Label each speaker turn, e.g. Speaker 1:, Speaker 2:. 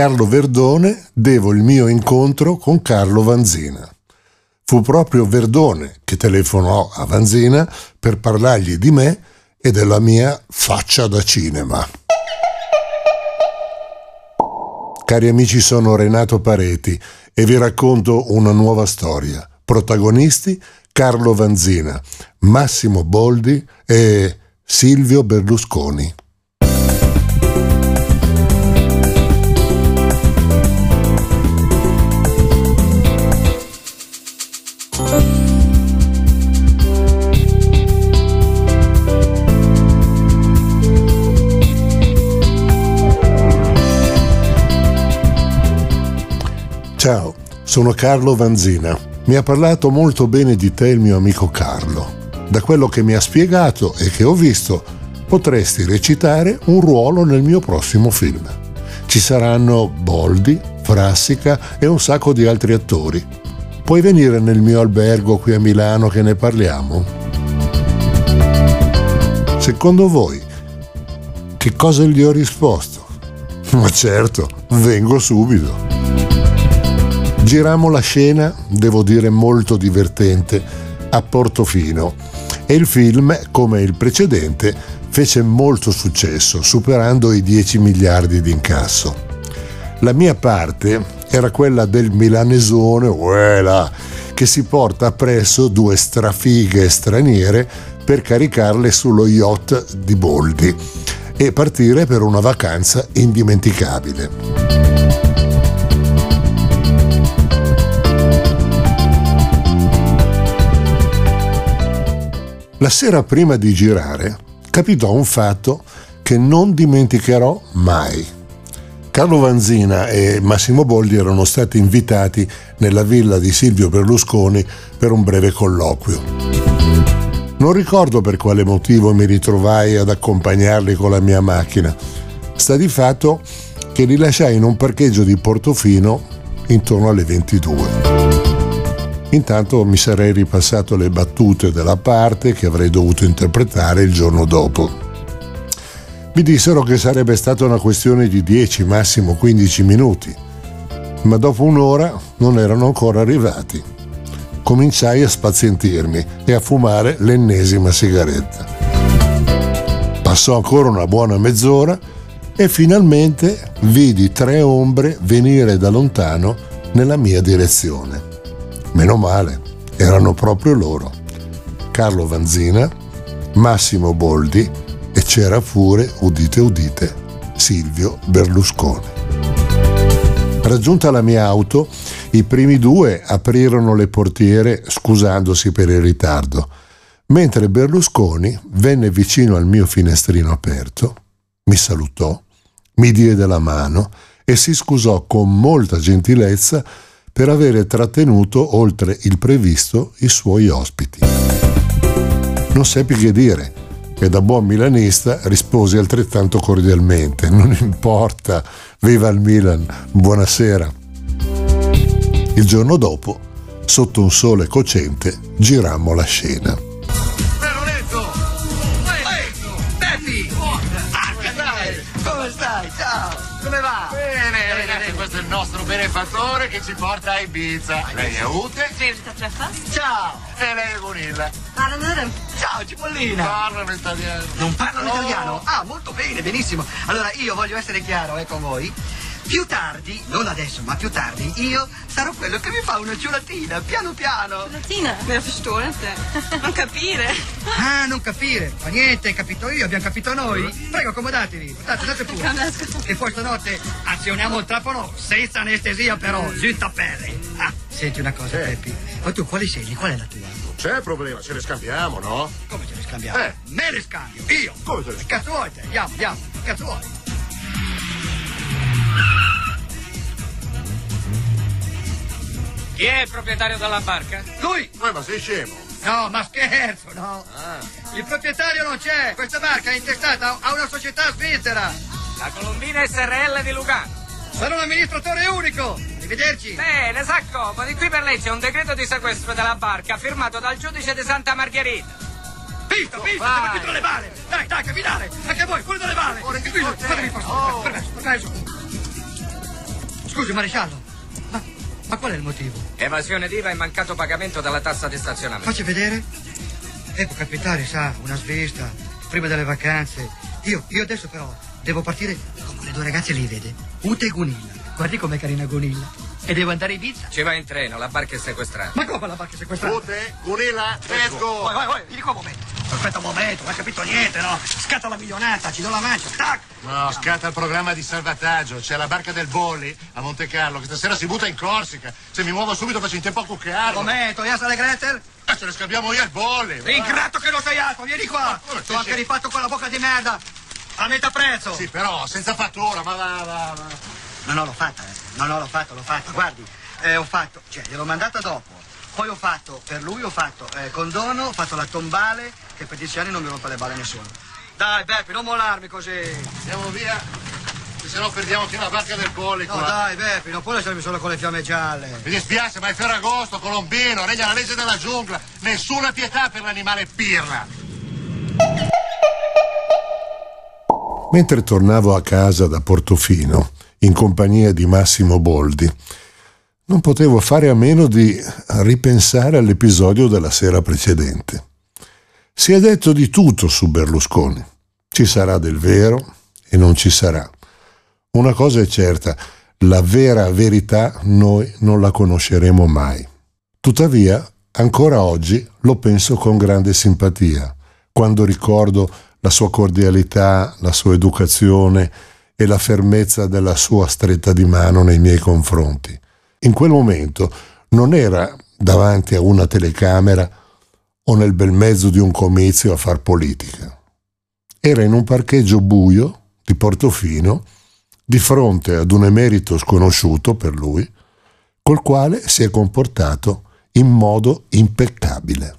Speaker 1: Carlo Verdone devo il mio incontro con Carlo Vanzina. Fu proprio Verdone che telefonò a Vanzina per parlargli di me e della mia faccia da cinema. Cari amici, sono Renato Pareti e vi racconto una nuova storia. Protagonisti Carlo Vanzina, Massimo Boldi e Silvio Berlusconi. Ciao, sono Carlo Vanzina. Mi ha parlato molto bene di te il mio amico Carlo. Da quello che mi ha spiegato e che ho visto, potresti recitare un ruolo nel mio prossimo film. Ci saranno Boldi, Frassica e un sacco di altri attori. Puoi venire nel mio albergo qui a Milano che ne parliamo? Secondo voi, che cosa gli ho risposto? Ma certo, vengo subito. Girammo la scena, devo dire molto divertente, a Portofino e il film, come il precedente, fece molto successo, superando i 10 miliardi di incasso. La mia parte era quella del milanesone, uela, che si porta appresso due strafighe straniere per caricarle sullo yacht di Boldi e partire per una vacanza indimenticabile. La sera prima di girare capitò un fatto che non dimenticherò mai. Carlo Vanzina e Massimo Boldi erano stati invitati nella villa di Silvio Berlusconi per un breve colloquio. Non ricordo per quale motivo mi ritrovai ad accompagnarli con la mia macchina. Sta di fatto che li lasciai in un parcheggio di Portofino intorno alle 22. Intanto mi sarei ripassato le battute della parte che avrei dovuto interpretare il giorno dopo. Mi dissero che sarebbe stata una questione di 10, massimo 15 minuti, ma dopo un'ora non erano ancora arrivati. Cominciai a spazientirmi e a fumare l'ennesima sigaretta. Passò ancora una buona mezz'ora e finalmente vidi tre ombre venire da lontano nella mia direzione. Meno male, erano proprio loro. Carlo Vanzina, Massimo Boldi e c'era pure, udite udite, Silvio Berlusconi. Raggiunta la mia auto, i primi due aprirono le portiere scusandosi per il ritardo, mentre Berlusconi venne vicino al mio finestrino aperto, mi salutò, mi diede la mano e si scusò con molta gentilezza per avere trattenuto oltre il previsto i suoi ospiti. Non seppi che dire e da buon milanista risposi altrettanto cordialmente, non importa, viva il Milan, buonasera. Il giorno dopo, sotto un sole cocente, girammo la scena.
Speaker 2: Come va?
Speaker 3: Bene, ragazzi, questo è il nostro benefattore che ci porta a Ibiza. Lei è Ute.
Speaker 2: Ciao!
Speaker 3: e lei è Gunilla.
Speaker 2: Ciao Cipollina!
Speaker 3: Parlano italiano.
Speaker 2: Non parlano
Speaker 3: No.
Speaker 2: italiano? Ah, molto bene, benissimo. Allora io voglio essere chiaro, eh, con voi. Più tardi, non adesso, ma più tardi, io sarò quello che mi fa una ciulatina, piano piano.
Speaker 4: Latina, men jag förstår inte. Non capire.
Speaker 2: Ah, non capire. Fa niente, capito io, abbiamo capito noi. Prego, accomodatevi. Andate, andate pure. E poi stanotte azioniamo il trapano senza anestesia però, giunta pelle. Ah, senti una cosa, Peppi. Ma tu quali segni? Qual è la tua?
Speaker 3: Non c'è problema, ce ne scambiamo, no?
Speaker 2: Come ce ne scambiamo?
Speaker 3: Eh.
Speaker 2: Me ne scambio, io.
Speaker 3: Come te ne
Speaker 2: Che cazzo vuoi te? Andiamo, andiamo. Che cazzo vuoi?
Speaker 5: Chi è il proprietario della barca?
Speaker 2: Lui!
Speaker 3: Eh, ma sei scemo?
Speaker 2: No, ma scherzo, no.
Speaker 3: Ah.
Speaker 2: Il proprietario non c'è. Questa barca è intestata a una società svizzera.
Speaker 5: La Colombina SRL di Lugano.
Speaker 2: Sono un amministratore unico. Arrivederci.
Speaker 5: Bene, s'accomodi. Di qui per lei c'è un decreto di sequestro della barca firmato dal giudice di Santa Margherita.
Speaker 2: Visto, visto,
Speaker 5: Vai.
Speaker 2: siamo qui tra le balle. Dai, dai, camminare. Anche voi, fuori dalle balle.
Speaker 3: Di
Speaker 2: Qui, fatemi passare.
Speaker 3: Oh.
Speaker 2: Permesso, permesso. Scusi, maresciallo, ma, qual è il motivo?
Speaker 5: Evasione d'IVA e mancato pagamento della tassa di stazionamento.
Speaker 2: Faccia vedere. Ecco, capitale, sa, una svista, prima delle vacanze. Io, io adesso però devo partire con le due ragazze lì, vede? Ute e Gunilla. Guardi com'è carina Gunilla. E devo andare in Ibiza.
Speaker 5: Ci va in treno, la barca è sequestrata.
Speaker 2: Ma come la barca è sequestrata?
Speaker 3: Ute, Gunilla, go!
Speaker 2: Vai, vai, vai, vieni qua un momento. Aspetta un momento, non hai capito niente, no? Scatta la milionata, ci do la mancia, tac!
Speaker 3: No, scatta il programma di salvataggio. C'è la barca del Bolli a Monte Carlo che stasera si butta in Corsica. Se mi muovo subito faccio in tempo a
Speaker 2: Un
Speaker 3: cucchiarlo.
Speaker 2: momento, ya sale Gretel?
Speaker 3: Eh, ce ne scambiamo io il Bolli.
Speaker 2: Ringrazio che lo sei alto, vieni qua!
Speaker 3: come
Speaker 2: T'ho anche rifatto quella bocca di merda! A metà prezzo!
Speaker 3: Sì, però senza fattura, ma va, va, va.
Speaker 2: No, no, l'ho fatta, eh. No, no, l'ho fatta, l'ho fatta. Guardi, eh, ho fatto, cioè, gliel'ho mandata dopo. Poi ho fatto, per lui ho fatto eh, condono, ho fatto la tombale, che per dieci anni non mi rompa le balle nessuno. Dai, Beppi, non mollarmi così.
Speaker 3: Andiamo via. Se no perdiamo anche la barca del Bolli
Speaker 2: No,
Speaker 3: qua.
Speaker 2: dai, Beppi, non puoi lasciarmi solo con le fiamme gialle.
Speaker 3: Mi dispiace, ma è Ferragosto, Colombino, regna la legge della giungla. Nessuna pietà per l'animale pirla.
Speaker 1: Mentre tornavo a casa da Portofino, in compagnia di Massimo Boldi, non potevo fare a meno di ripensare all'episodio della sera precedente. Si è detto di tutto su Berlusconi. Ci sarà del vero e non ci sarà. Una cosa è certa, la vera verità noi non la conosceremo mai. Tuttavia, ancora oggi lo penso con grande simpatia, quando ricordo la sua cordialità, la sua educazione e la fermezza della sua stretta di mano nei miei confronti. In quel momento non era davanti a una telecamera o nel bel mezzo di un comizio a far politica. Era in un parcheggio buio di Portofino, di fronte ad un emerito sconosciuto per lui, col quale si è comportato in modo impeccabile.